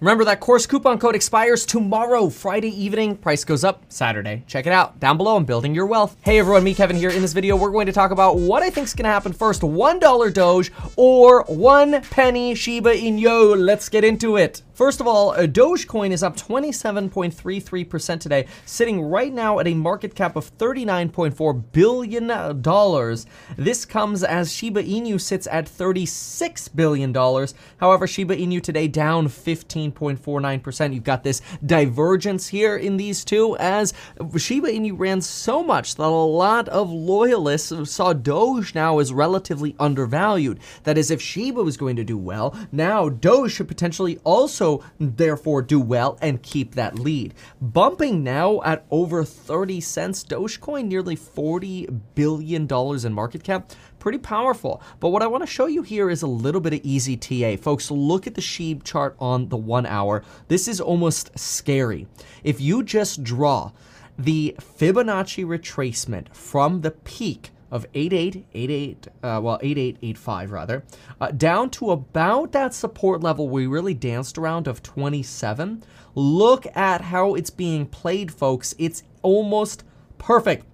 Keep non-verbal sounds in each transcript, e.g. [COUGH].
Remember that course coupon code expires tomorrow, Friday evening. Price goes up Saturday. Check it out down below. I'm building your wealth. Hey everyone, Meet Kevin here. In this video, we're going to talk about what I think is going to happen first: one dollar Doge or one penny Shiba Inu. Let's get into it. First of all, Dogecoin is up 27.33% today, sitting right now at a market cap of $39.4 billion. This comes as Shiba Inu sits at $36 billion. However, Shiba Inu today down 15.49%. You've got this divergence here in these two as Shiba Inu ran so much that a lot of loyalists saw Doge now as relatively undervalued. That is, if Shiba was going to do well, now Doge should potentially also therefore do well and keep that lead. Bumping now at over 30 cents, Dogecoin nearly $40 billion in market cap. Pretty powerful. But what I want to show you here is a little bit of easy TA. Folks, look at the SHIB chart on the one hour. This is almost scary. If you just draw the Fibonacci retracement from the peak of 8888 uh, well 8885 rather uh, down to about that support level we really danced around of 27 look at how it's being played folks it's almost perfect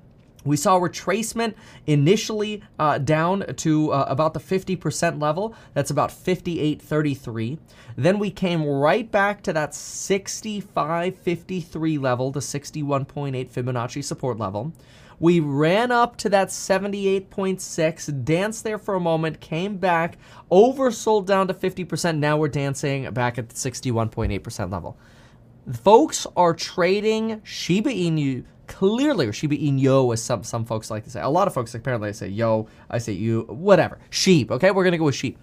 we saw retracement initially uh, down to uh, about the 50% level. That's about 58.33. Then we came right back to that 65.53 level, the 61.8 Fibonacci support level. We ran up to that 78.6, danced there for a moment, came back, oversold down to 50%. Now we're dancing back at the 61.8% level. Folks are trading Shiba Inu clearly, or Shiba Inu, yo, as some, some folks like to say. A lot of folks apparently say yo, I say you, whatever. Sheep, okay? We're to go with sheep.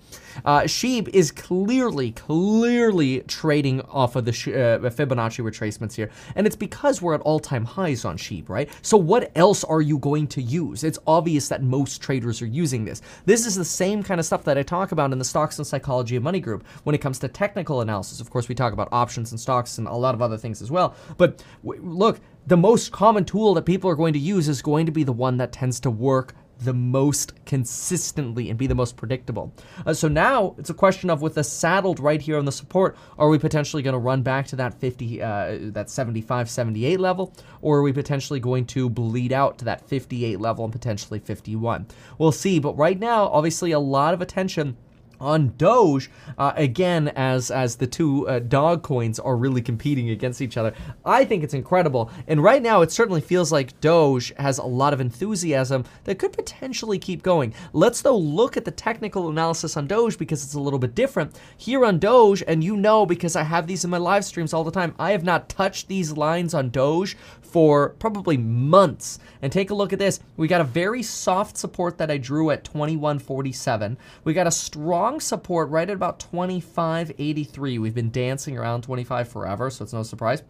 Uh, sheep is clearly, clearly trading off of the uh, Fibonacci retracements here. And it's because we're at all-time highs on sheep, right? So what else are you going to use? It's obvious that most traders are using this. This is the same kind of stuff that I talk about in the Stocks and Psychology of Money group when it comes to technical analysis. Of course, we talk about options and stocks and a lot of other things as well. But look, the most common tool that people are going to use is going to be the one that tends to work the most consistently and be the most predictable. Uh, so now it's a question of with the saddled right here on the support, are we potentially going to run back to that 50, uh, that 75, 78 level, or are we potentially going to bleed out to that 58 level and potentially 51? We'll see, but right now, obviously a lot of attention on Doge, uh, again, as as the two uh, dog coins are really competing against each other. I think it's incredible. And right now, it certainly feels like Doge has a lot of enthusiasm that could potentially keep going. Let's, though, look at the technical analysis on Doge because it's a little bit different. Here on Doge, and you know because I have these in my live streams all the time, I have not touched these lines on Doge for probably months. And take a look at this. We got a very soft support that I drew at 2147. We got a strong support right at about 2583. We've been dancing around 25 forever, so it's no surprise.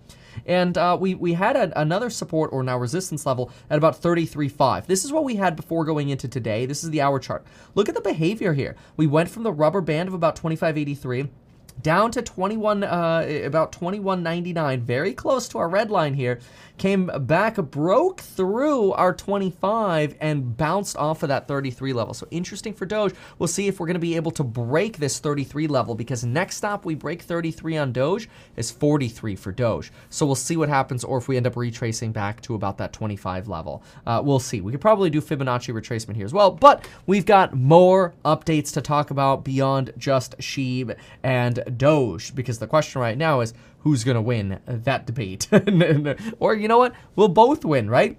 And uh, we, we had a, another support or now resistance level at about 33.5. This is what we had before going into today. This is the hour chart. Look at the behavior here. We went from the rubber band of about 2583 down to 21 uh, about 21.99 very close to our red line here came back broke through our 25 and bounced off of that 33 level. So interesting for doge. We'll see if we're going to be able to break this 33 level because next stop we break 33 on doge is 43 for doge. So we'll see what happens or if we end up retracing back to about that 25 level. Uh, we'll see. We could probably do fibonacci retracement here as well but we've got more updates to talk about beyond just sheeb and Doge because the question right now is who's going to win that debate. [LAUGHS] or you know what? We'll both win, right?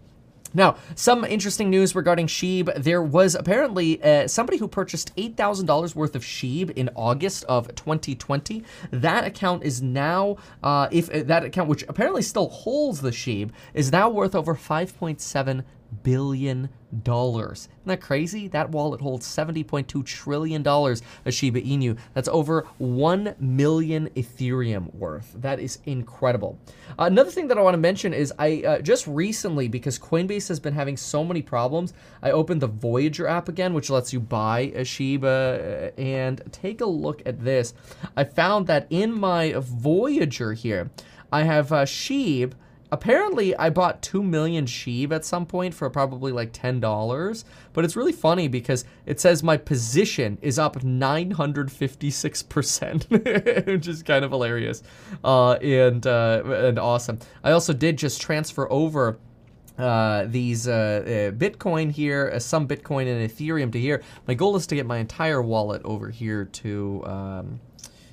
Now, some interesting news regarding Sheeb. There was apparently uh, somebody who purchased $8,000 worth of Sheeb in August of 2020. That account is now, uh, if that account, which apparently still holds the Sheeb, is now worth over 5.7 billion dollars. Isn't that crazy? That wallet holds $70.2 trillion of Shiba Inu. That's over 1 million Ethereum worth. That is incredible. Uh, another thing that I want to mention is I uh, just recently, because Coinbase has been having so many problems, I opened the Voyager app again, which lets you buy a Shiba. Uh, and take a look at this. I found that in my Voyager here, I have uh, Sheeb apparently I bought 2 million Sheeb at some point for probably like $10, but it's really funny because it says my position is up 956%, [LAUGHS] which is kind of hilarious uh, and, uh, and awesome. I also did just transfer over uh, these uh, uh, Bitcoin here, uh, some Bitcoin and Ethereum to here. My goal is to get my entire wallet over here to um,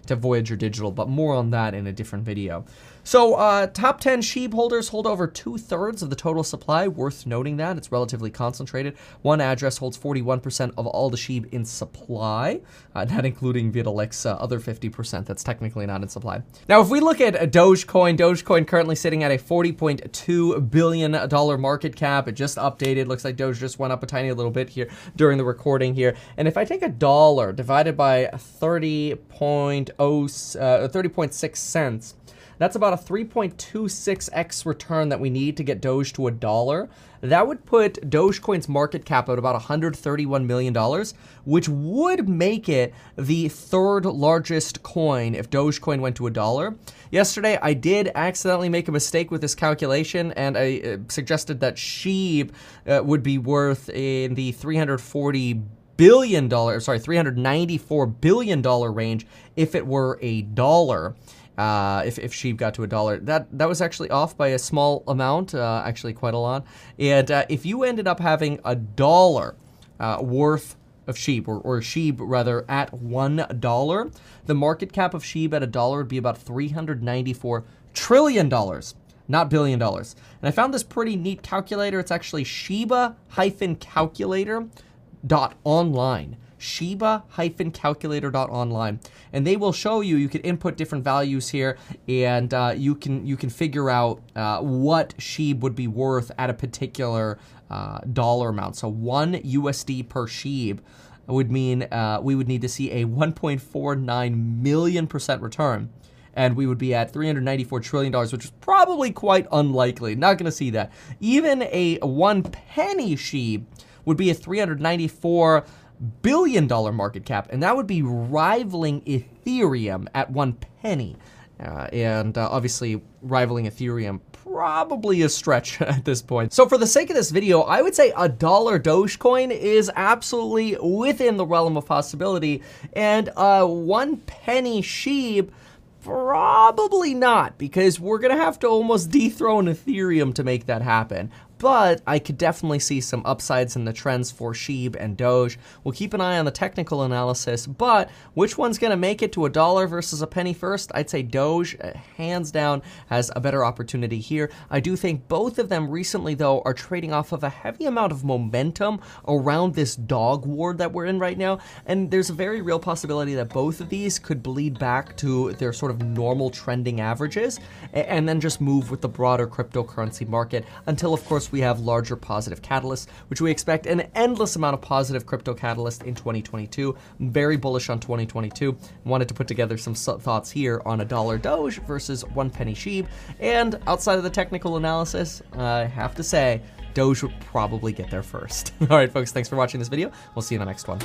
to Voyager Digital, but more on that in a different video. So, uh, top 10 Sheeb holders hold over two thirds of the total supply. Worth noting that it's relatively concentrated. One address holds 41% of all the Sheeb in supply, uh, not including Vitalik's uh, other 50% that's technically not in supply. Now, if we look at Dogecoin, Dogecoin currently sitting at a $40.2 billion market cap. It just updated. Looks like Doge just went up a tiny little bit here during the recording here. And if I take a dollar divided by 30.0, uh, 30.6 cents, that's about a 3.26x return that we need to get Doge to a dollar. That would put Dogecoin's market cap at about $131 million, which would make it the third largest coin if Dogecoin went to a dollar. Yesterday, I did accidentally make a mistake with this calculation, and I uh, suggested that Sheeb uh, would be worth in the 340 billion dollar sorry 394 billion dollar range if it were a dollar uh, if, if sheep got to a dollar. That that was actually off by a small amount, uh, actually quite a lot. And uh, if you ended up having a dollar uh, worth of sheep, or, or sheep rather, at one dollar, the market cap of sheep at a dollar would be about 394 trillion dollars not billion dollars. And I found this pretty neat calculator. It's actually Shiba-calculator.online shiba-calculator.online and they will show you you can input different values here and uh, you can you can figure out uh, what sheeb would be worth at a particular uh, dollar amount so one usd per sheeb would mean uh, we would need to see a 1.49 million percent return and we would be at $394 trillion, which is probably quite unlikely. Not going to see that. Even a one penny sheep would be a 394 billion dollar market cap, and that would be rivaling Ethereum at one penny. Uh, and uh, obviously rivaling Ethereum probably a stretch [LAUGHS] at this point. So for the sake of this video, I would say a dollar Dogecoin is absolutely within the realm of possibility, and uh, one penny Sheeb Probably not, because we're going to have to almost dethrone Ethereum to make that happen but I could definitely see some upsides in the trends for Sheeb and Doge. We'll keep an eye on the technical analysis, but which one's going to make it to a dollar versus a penny first? I'd say Doge, uh, hands down, has a better opportunity here. I do think both of them recently, though, are trading off of a heavy amount of momentum around this dog war that we're in right now, and there's a very real possibility that both of these could bleed back to their sort of normal trending averages, and then just move with the broader cryptocurrency market until, of course, we have larger positive catalysts, which we expect an endless amount of positive crypto catalysts in 2022. I'm very bullish on 2022. Wanted to put together some thoughts here on a dollar Doge versus one penny Sheeb. And outside of the technical analysis, I have to say, Doge would probably get there first. [LAUGHS] All right, folks, thanks for watching this video. We'll see you in the next one.